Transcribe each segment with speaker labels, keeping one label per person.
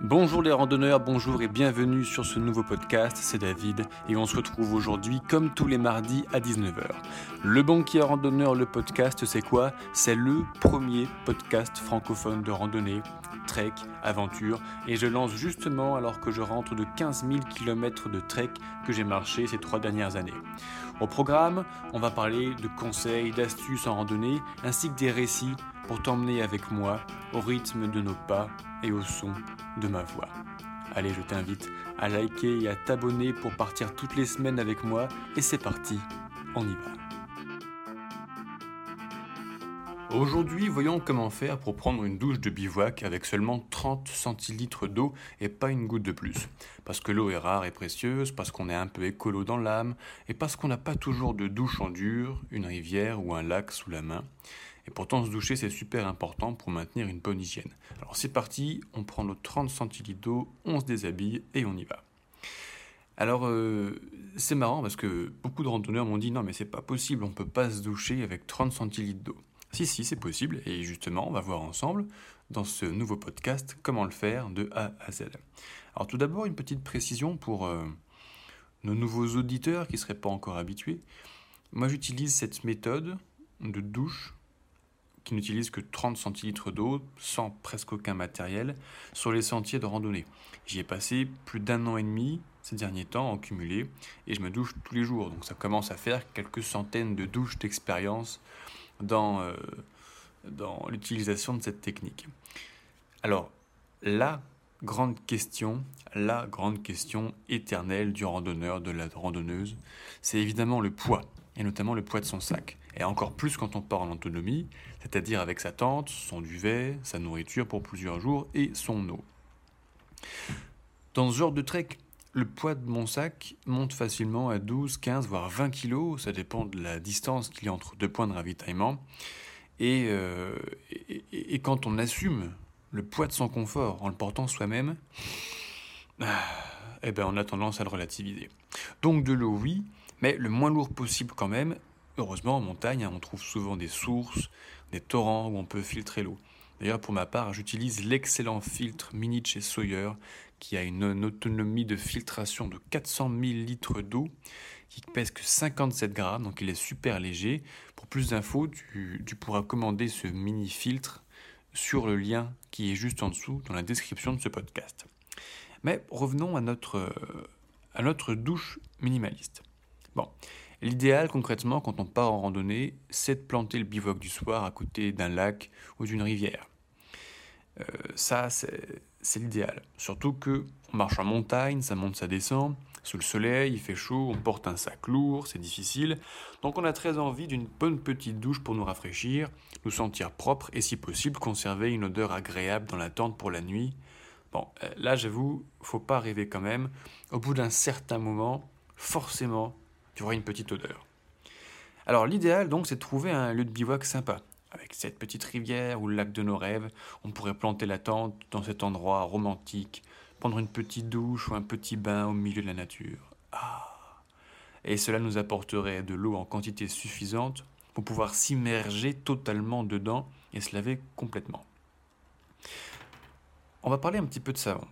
Speaker 1: Bonjour les randonneurs, bonjour et bienvenue sur ce nouveau podcast, c'est David et on se retrouve aujourd'hui comme tous les mardis à 19h. Le banquier randonneur, le podcast, c'est quoi? C'est le premier podcast francophone de randonnée, trek, aventure et je lance justement alors que je rentre de 15 000 km de trek que j'ai marché ces trois dernières années. Au programme, on va parler de conseils, d'astuces en randonnée ainsi que des récits pour t'emmener avec moi au rythme de nos pas et au son de ma voix. Allez, je t'invite à liker et à t'abonner pour partir toutes les semaines avec moi et c'est parti, on y va. Aujourd'hui, voyons comment faire pour prendre une douche de bivouac avec seulement 30 centilitres d'eau et pas une goutte de plus. Parce que l'eau est rare et précieuse, parce qu'on est un peu écolo dans l'âme, et parce qu'on n'a pas toujours de douche en dur, une rivière ou un lac sous la main. Et pourtant, se doucher, c'est super important pour maintenir une bonne hygiène. Alors c'est parti, on prend nos 30 centilitres d'eau, on se déshabille et on y va. Alors euh, c'est marrant parce que beaucoup de randonneurs m'ont dit non mais c'est pas possible, on peut pas se doucher avec 30 centilitres d'eau. Si si c'est possible et justement on va voir ensemble dans ce nouveau podcast comment le faire de A à Z. Alors tout d'abord une petite précision pour euh, nos nouveaux auditeurs qui ne seraient pas encore habitués. Moi j'utilise cette méthode de douche qui n'utilise que 30 centilitres d'eau, sans presque aucun matériel, sur les sentiers de randonnée. J'y ai passé plus d'un an et demi ces derniers temps en cumulé, et je me douche tous les jours. Donc ça commence à faire quelques centaines de douches d'expérience dans, euh, dans l'utilisation de cette technique. Alors, la grande question, la grande question éternelle du randonneur, de la randonneuse, c'est évidemment le poids, et notamment le poids de son sac et encore plus quand on part en autonomie, c'est-à-dire avec sa tente, son duvet, sa nourriture pour plusieurs jours et son eau. Dans ce genre de trek, le poids de mon sac monte facilement à 12, 15, voire 20 kg, ça dépend de la distance qu'il y a entre deux points de ravitaillement. Et, euh, quand on assume le poids de son confort en le portant soi-même, ah, eh ben on a tendance à le relativiser. Donc de l'eau, oui, mais le moins lourd possible quand même, Heureusement, en montagne, hein, on trouve souvent des sources, des torrents où on peut filtrer l'eau. D'ailleurs, pour ma part, j'utilise l'excellent filtre Mini chez Sawyer, qui a une, autonomie de filtration de 400 000 litres d'eau, qui pèse que 57 grammes, donc il est super léger. Pour plus d'infos, tu, pourras commander ce mini filtre sur le lien qui est juste en dessous dans la description de ce podcast. Mais revenons à notre, à notre douche minimaliste. Bon, L'idéal concrètement quand on part en randonnée, c'est de planter le bivouac du soir à côté d'un lac ou d'une rivière. Euh, ça, c'est l'idéal. Surtout que on marche en montagne, ça monte, ça descend. Sous le soleil, il fait chaud, on porte un sac lourd, c'est difficile. Donc on a très envie d'une bonne petite douche pour nous rafraîchir, nous sentir propres et si possible conserver une odeur agréable dans la tente pour la nuit. Bon, euh, là j'avoue, faut pas rêver quand même. Au bout d'un certain moment, forcément, tu auras une petite odeur. Alors l'idéal donc c'est de trouver un lieu de bivouac sympa. Avec cette petite rivière ou le lac de nos rêves, on pourrait planter la tente dans cet endroit romantique, prendre une petite douche ou un petit bain au milieu de la nature. Ah Et cela nous apporterait de l'eau en quantité suffisante pour pouvoir s'immerger totalement dedans et se laver complètement. On va parler un petit peu de savon.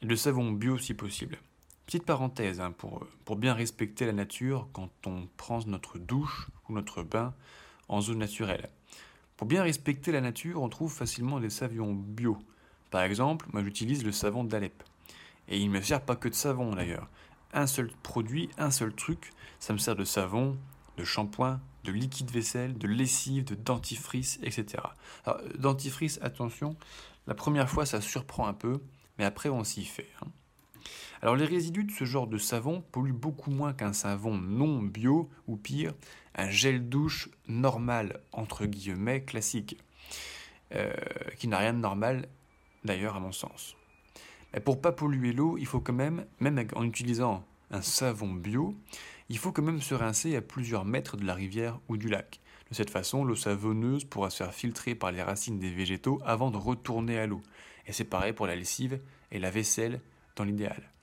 Speaker 1: Et de savon bio si possible. Petite parenthèse, hein, pour, bien respecter la nature quand on prend notre douche ou notre bain en zone naturelle. Pour bien respecter la nature, on trouve facilement des savons bio. Par exemple, moi j'utilise le savon d'Alep. Et il ne me sert pas que de savon d'ailleurs. Un seul produit, un seul truc, ça me sert de savon, de shampoing, de liquide vaisselle, de lessive, de dentifrice, etc. Alors, dentifrice, attention, la première fois ça surprend un peu, mais après on s'y fait. Hein. Alors les résidus de ce genre de savon polluent beaucoup moins qu'un savon non bio ou pire, un gel douche normal, entre guillemets, classique, euh, qui n'a rien de normal d'ailleurs à mon sens. Mais pour pas polluer l'eau, il faut quand même, même en utilisant un savon bio, il faut quand même se rincer à plusieurs mètres de la rivière ou du lac. De cette façon, l'eau savonneuse pourra se faire filtrer par les racines des végétaux avant de retourner à l'eau. Et c'est pareil pour la lessive et la vaisselle dans l'idéal.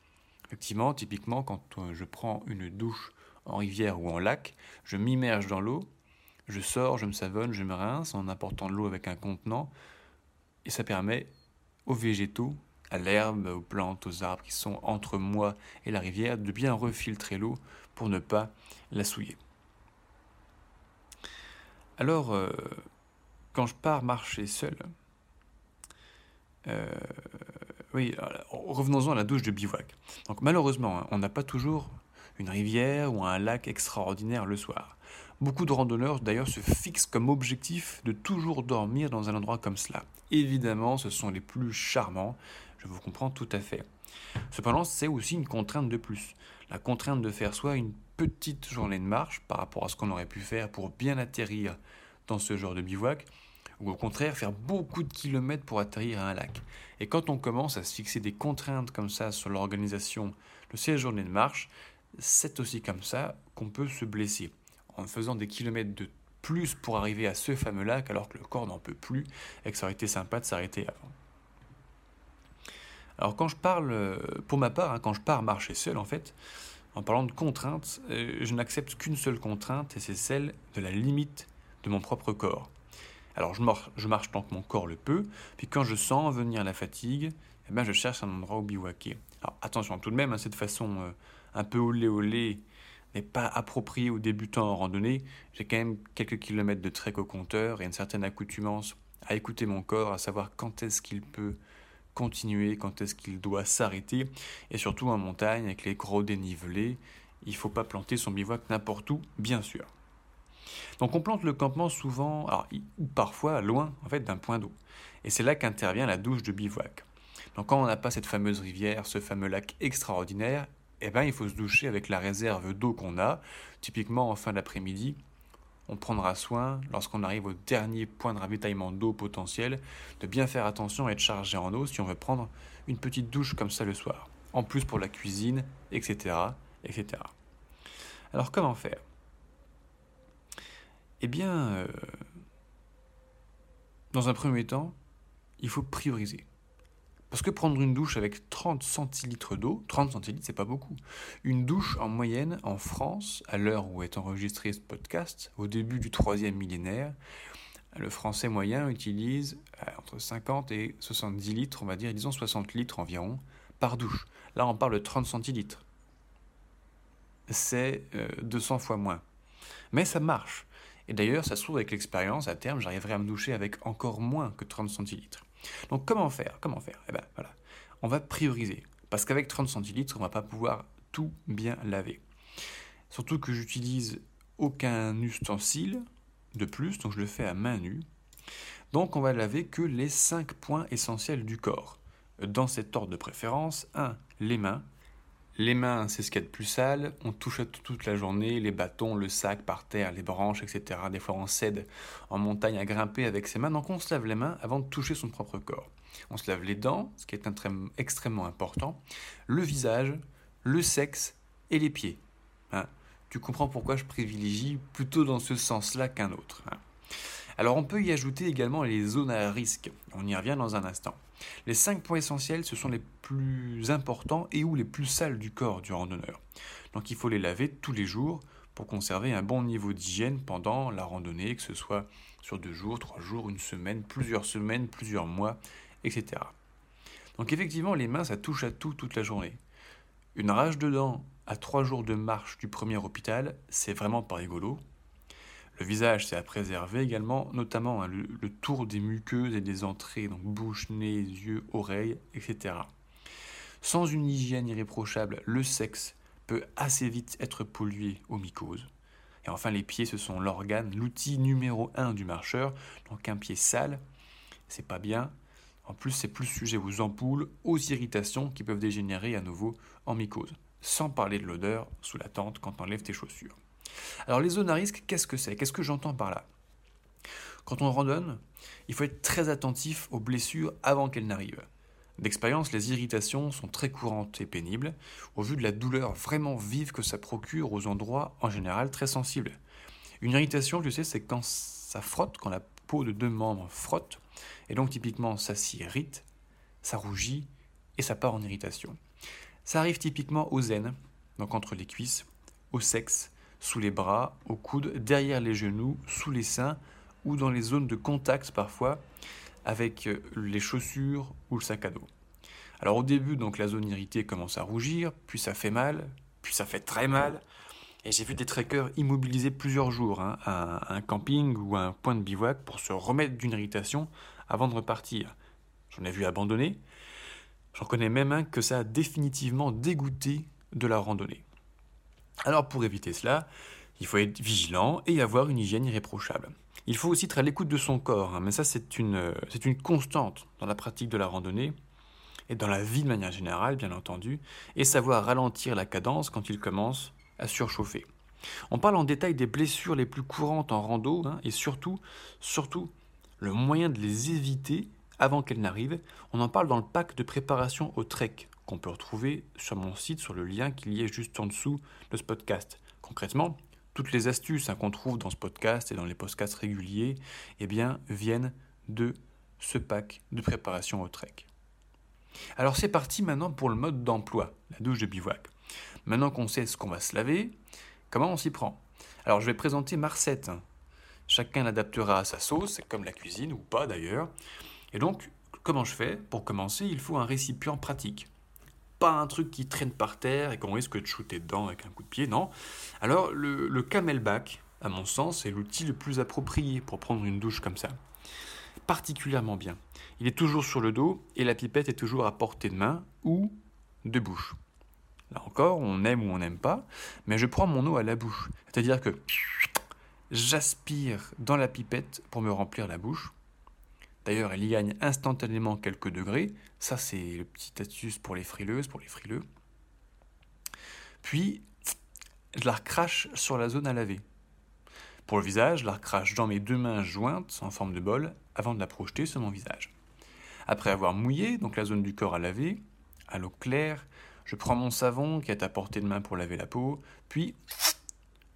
Speaker 1: Effectivement, typiquement, quand euh, je prends une douche en rivière ou en lac, je m'immerge dans l'eau, je sors, je me savonne, je me rince en apportant de l'eau avec un contenant, et ça permet aux végétaux, à l'herbe, aux plantes, aux arbres qui sont entre moi et la rivière, de bien refiltrer l'eau pour ne pas la souiller. Alors, euh, quand je pars marcher seul, euh, oui, revenons-en à la douche de bivouac. Donc malheureusement, hein, on n'a pas toujours une rivière ou un lac extraordinaire le soir. Beaucoup de randonneurs d'ailleurs se fixent comme objectif de toujours dormir dans un endroit comme cela. Évidemment, ce sont les plus charmants, je vous comprends tout à fait. Cependant, c'est aussi une contrainte de plus. La contrainte de faire soit une petite journée de marche par rapport à ce qu'on aurait pu faire pour bien atterrir dans ce genre de bivouac, ou au contraire faire beaucoup de kilomètres pour atterrir à un lac. Et quand on commence à se fixer des contraintes comme ça sur l'organisation de ces journées de marche, c'est aussi comme ça qu'on peut se blesser en faisant des kilomètres de plus pour arriver à ce fameux lac alors que le corps n'en peut plus et que ça aurait été sympa de s'arrêter avant. Alors quand je parle, euh, pour ma part, hein, quand je pars marcher seul en fait, en parlant de contraintes, euh, je n'accepte qu'une seule contrainte et c'est celle de la limite de mon propre corps. Alors je marche, tant que mon corps le peut, puis quand je sens venir la fatigue, eh ben, je cherche un endroit où bivouaquer. Alors attention tout de même, hein, cette façon euh, un peu olé olé n'est pas approprié aux débutants en randonnée, j'ai quand même quelques kilomètres de trek au compteur et une certaine accoutumance à écouter mon corps, à savoir quand est-ce qu'il peut continuer, quand est-ce qu'il doit s'arrêter, et surtout en montagne avec les gros dénivelés, il ne faut pas planter son bivouac n'importe où, bien sûr. Donc on plante le campement souvent, ou parfois loin en fait d'un point d'eau, et c'est là qu'intervient la douche de bivouac. Donc quand on n'a pas cette fameuse rivière, ce fameux lac extraordinaire, eh ben, il faut se doucher avec la réserve d'eau qu'on a. Typiquement, en fin d'après-midi, on prendra soin, lorsqu'on arrive au dernier point de ravitaillement d'eau potentiel, de bien faire attention à être chargé en eau si on veut prendre une petite douche comme ça le soir. En plus pour la cuisine, etc. etc. Alors comment faire? Eh bien, euh, dans un premier temps, il faut prioriser. Parce que prendre une douche avec 30 centilitres d'eau, 30 centilitres, c'est pas beaucoup. Une douche en moyenne en France, à l'heure où est enregistré ce podcast, au début du troisième millénaire, le français moyen utilise euh, entre 50 et 70 litres, on va dire, disons 60 litres environ, par douche. Là, on parle de 30 centilitres. C'est 200 euh, fois moins. Mais ça marche. Et d'ailleurs, ça se trouve avec l'expérience, à terme, j'arriverai à me doucher avec encore moins que 30 centilitres. Donc comment faire? Comment faire? Eh ben voilà, on va prioriser parce qu'avec 30 centilitres, on va pas pouvoir tout bien laver. Surtout que j'utilise aucun ustensile de plus, donc je le fais à main nue. Donc on va laver que les 5 points essentiels du corps. Dans cet ordre de préférence, 1. Les mains, les mains, c'est ce qu'il y a de plus sale. On touche à tout toute la journée, les bâtons, le sac par terre, les branches, etc. Des fois, on cède en montagne à grimper avec ses mains. Donc, on se lave les mains avant de toucher son propre corps. On se lave les dents, ce qui est extrêmement important, le visage, le sexe et les pieds. Hein. tu comprends pourquoi je privilégie plutôt dans ce sens-là qu'un autre. Hein. Alors on peut y ajouter également les zones à risque. On y revient dans un instant. Les cinq points essentiels, ce sont les plus importants et ou les plus sales du corps du randonneur. Donc il faut les laver tous les jours pour conserver un bon niveau d'hygiène pendant la randonnée, que ce soit sur deux jours, trois jours, une semaine, plusieurs semaines, plusieurs mois, etc. Donc effectivement, les mains, ça touche à tout toute la journée. Une rage de dents à trois jours de marche du premier hôpital, c'est vraiment pas rigolo. Le visage, c'est à préserver également, notamment hein, le, tour des muqueuses et des entrées, donc bouche, nez, yeux, oreilles, etc. Sans une hygiène irréprochable, le sexe peut assez vite être pollué aux mycoses. Et enfin, les pieds, ce sont l'organe, l'outil numéro un du marcheur. Donc un pied sale, c'est pas bien. En plus, c'est plus sujet aux ampoules, aux irritations qui peuvent dégénérer à nouveau en mycose. Sans parler de l'odeur sous la tente quand on enlève tes chaussures. Alors les zones à risque, qu'est-ce que c'est? Qu'est-ce que j'entends par là? Quand on randonne, il faut être très attentif aux blessures avant qu'elles n'arrivent. D'expérience, les irritations sont très courantes et pénibles, au vu de la douleur vraiment vive que ça procure aux endroits en général très sensibles. Une irritation, je sais, c'est quand ça frotte, quand la peau de deux membres frotte, et donc typiquement ça s'irrite, ça rougit, et ça part en irritation. Ça arrive typiquement aux aines, donc entre les cuisses, au sexe, sous les bras, au coude, derrière les genoux, sous les seins ou dans les zones de contact parfois avec euh, les chaussures ou le sac à dos. Alors au début, donc la zone irritée commence à rougir, puis ça fait mal, puis ça fait très mal. Et j'ai vu des trekkers immobilisés plusieurs jours hein, à un camping ou à un point de bivouac pour se remettre d'une irritation avant de repartir. J'en ai vu abandonner. J'en connais même un que ça a définitivement dégoûté de la randonnée. Alors pour éviter cela, il faut être vigilant et avoir une hygiène irréprochable. Il faut aussi être à l'écoute de son corps, hein, mais ça c'est une, c'est une constante dans la pratique de la randonnée et dans la vie de manière générale, bien entendu, et savoir ralentir la cadence quand il commence à surchauffer. On parle en détail des blessures les plus courantes en rando hein, et surtout, surtout, le moyen de les éviter avant qu'elles n'arrivent. On en parle dans le pack de préparation au trek qu'on peut retrouver sur mon site sur le lien qu'il y est juste en dessous de ce podcast. Concrètement, toutes les astuces hein, qu'on trouve dans ce podcast et dans les podcasts réguliers eh bien, viennent de ce pack de préparation au trek. Alors c'est parti maintenant pour le mode d'emploi, la douche de bivouac. Maintenant qu'on sait ce qu'on va se laver, comment on s'y prend? Alors je vais présenter ma recette. Chacun l'adaptera à sa sauce, comme la cuisine ou pas d'ailleurs. Et donc, comment je fais? Pour commencer, il faut un récipient pratique. Pas un truc qui traîne par terre et qu'on risque de shooter dedans avec un coup de pied, non. Alors le, camelback, à mon sens, est l'outil le plus approprié pour prendre une douche comme ça. Particulièrement bien. Il est toujours sur le dos et la pipette est toujours à portée de main ou de bouche. Là encore, on aime ou on n'aime pas, mais je prends mon eau à la bouche. C'est-à-dire que j'aspire dans la pipette pour me remplir la bouche. D'ailleurs, elle y gagne instantanément quelques degrés. Ça, c'est le petit astuce pour les frileuses, pour les frileux. Puis, je la recrache sur la zone à laver. Pour le visage, je la recrache dans mes deux mains jointes en forme de bol avant de la projeter sur mon visage. Après avoir mouillé donc la zone du corps à laver, à l'eau claire, je prends mon savon qui est à portée de main pour laver la peau, puis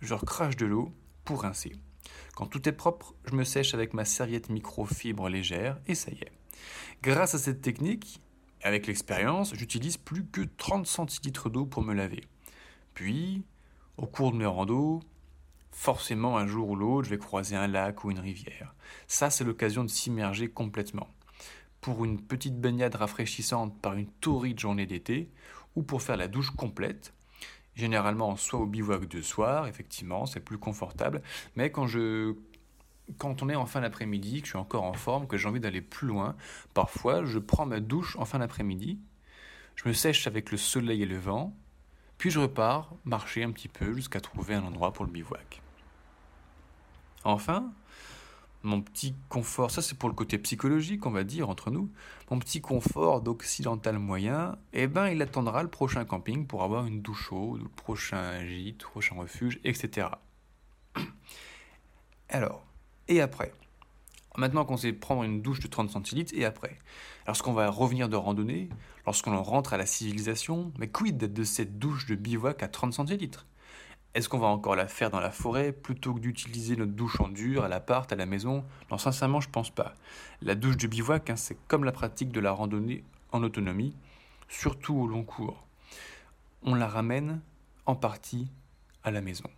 Speaker 1: je recrache de l'eau pour rincer. Quand tout est propre, je me sèche avec ma serviette microfibre légère et ça y est. Grâce à cette technique, avec l'expérience, j'utilise plus que 30 centilitres d'eau pour me laver. Puis, au cours de mes randos, forcément un jour ou l'autre, je vais croiser un lac ou une rivière. Ça, c'est l'occasion de s'immerger complètement. Pour une petite baignade rafraîchissante par une torride journée d'été, ou pour faire la douche complète, généralement soit au bivouac de soir, effectivement, c'est plus confortable, mais quand je quand on est en fin d'après-midi, que je suis encore en forme, que j'ai envie d'aller plus loin, parfois je prends ma douche en fin d'après-midi, je me sèche avec le soleil et le vent, puis je repars marcher un petit peu jusqu'à trouver un endroit pour le bivouac. Enfin, mon petit confort, ça c'est pour le côté psychologique, on va dire, entre nous, mon petit confort d'occidental moyen, eh ben il attendra le prochain camping pour avoir une douche chaude, le prochain gîte, le prochain refuge, etc. Alors, et après? Maintenant qu'on sait prendre une douche de 30 centilitres, et après? Lorsqu'on va revenir de randonnée, lorsqu'on rentre à la civilisation, mais quid de cette douche de bivouac à 30 centilitres? Est-ce qu'on va encore la faire dans la forêt plutôt que d'utiliser notre douche en dur à l'appart, à la maison? Non, sincèrement, je pense pas. La douche de bivouac, hein, c'est comme la pratique de la randonnée en autonomie, surtout au long cours. On la ramène en partie à la maison.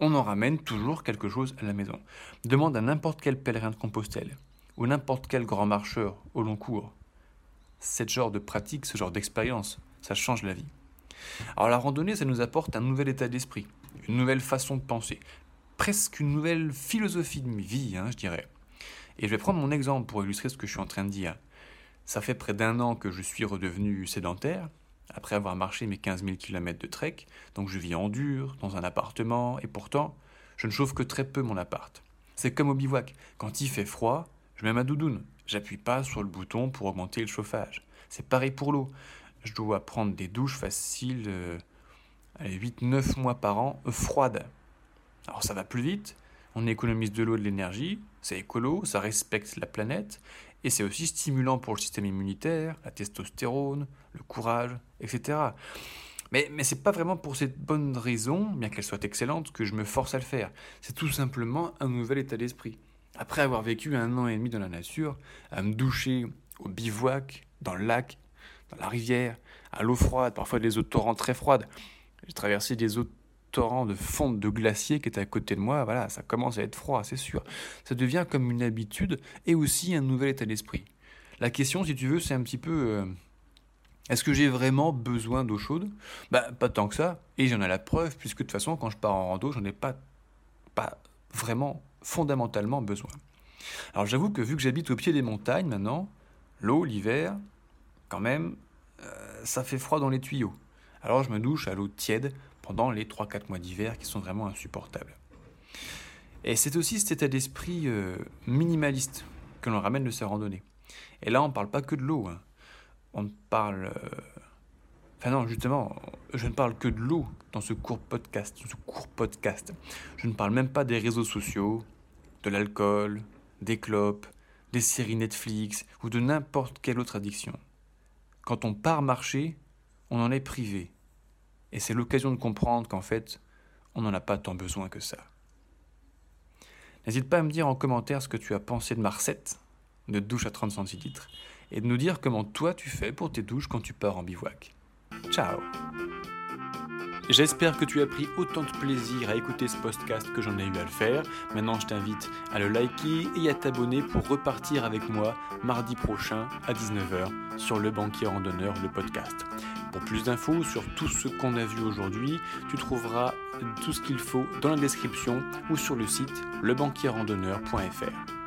Speaker 1: On en ramène toujours quelque chose à la maison. Demande à n'importe quel pèlerin de Compostelle ou n'importe quel grand marcheur au long cours. Ce genre de pratique, ce genre d'expérience, ça change la vie. Alors la randonnée, ça nous apporte un nouvel état d'esprit, une nouvelle façon de penser, presque une nouvelle philosophie de vie, hein, je dirais. Et je vais prendre mon exemple pour illustrer ce que je suis en train de dire. Ça fait près d'un an que je suis redevenu sédentaire, après avoir marché mes 15 000 km de trek, donc je vis en dur, dans un appartement, et pourtant, je ne chauffe que très peu mon appart. C'est comme au bivouac, quand il fait froid, je mets ma doudoune, j'appuie pas sur le bouton pour augmenter le chauffage. C'est pareil pour l'eau. Je dois prendre des douches faciles, 8-9 euh, mois par an, euh, froides. Alors ça va plus vite, on économise de l'eau et de l'énergie, c'est écolo, ça respecte la planète, et c'est aussi stimulant pour le système immunitaire, la testostérone, le courage, etc. Mais, mais ce n'est pas vraiment pour cette bonne raison, bien qu'elle soit excellente, que je me force à le faire. C'est tout simplement un nouvel état d'esprit. Après avoir vécu un an et demi dans la nature, à me doucher au bivouac, dans le lac, dans la rivière, à l'eau froide, parfois des eaux de torrent très froides. J'ai traversé des eaux de torrent de fonte de glacier qui étaient à côté de moi, voilà, ça commence à être froid, c'est sûr. Ça devient comme une habitude et aussi un nouvel état d'esprit. La question, si tu veux, c'est un petit peu euh, Est-ce que j'ai vraiment besoin d'eau chaude? Bah, Pas tant que ça, et j'en ai la preuve, puisque de toute façon, quand je pars en rando, j'en ai pas, pas vraiment fondamentalement besoin. Alors j'avoue que vu que j'habite au pied des montagnes maintenant, l'eau, l'hiver, quand même, euh, ça fait froid dans les tuyaux. Alors je me douche à l'eau tiède pendant les 3-4 mois d'hiver qui sont vraiment insupportables. Et c'est aussi cet état d'esprit euh, minimaliste que l'on ramène de ces randonnées. Et là, on ne parle pas que de l'eau. Hein. On parle... Euh, enfin non, justement, je ne parle que de l'eau dans ce court podcast. Ce court podcast. Je ne parle même pas des réseaux sociaux, de l'alcool, des clopes, des séries Netflix ou de n'importe quelle autre addiction. Quand on part marcher, on en est privé. Et c'est l'occasion de comprendre qu'en fait, on n'en a pas tant besoin que ça. N'hésite pas à me dire en commentaire ce que tu as pensé de ma recette de douche à 30 centilitres et de nous dire comment toi tu fais pour tes douches quand tu pars en bivouac. Ciao J'espère que tu as pris autant de plaisir à écouter ce podcast que j'en ai eu à le faire. Maintenant, je t'invite à le liker et à t'abonner pour repartir avec moi mardi prochain à 19h sur Le Banquier Randonneur, le podcast. Pour plus d'infos sur tout ce qu'on a vu aujourd'hui, tu trouveras tout ce qu'il faut dans la description ou sur le site lebanquierrandonneur.fr.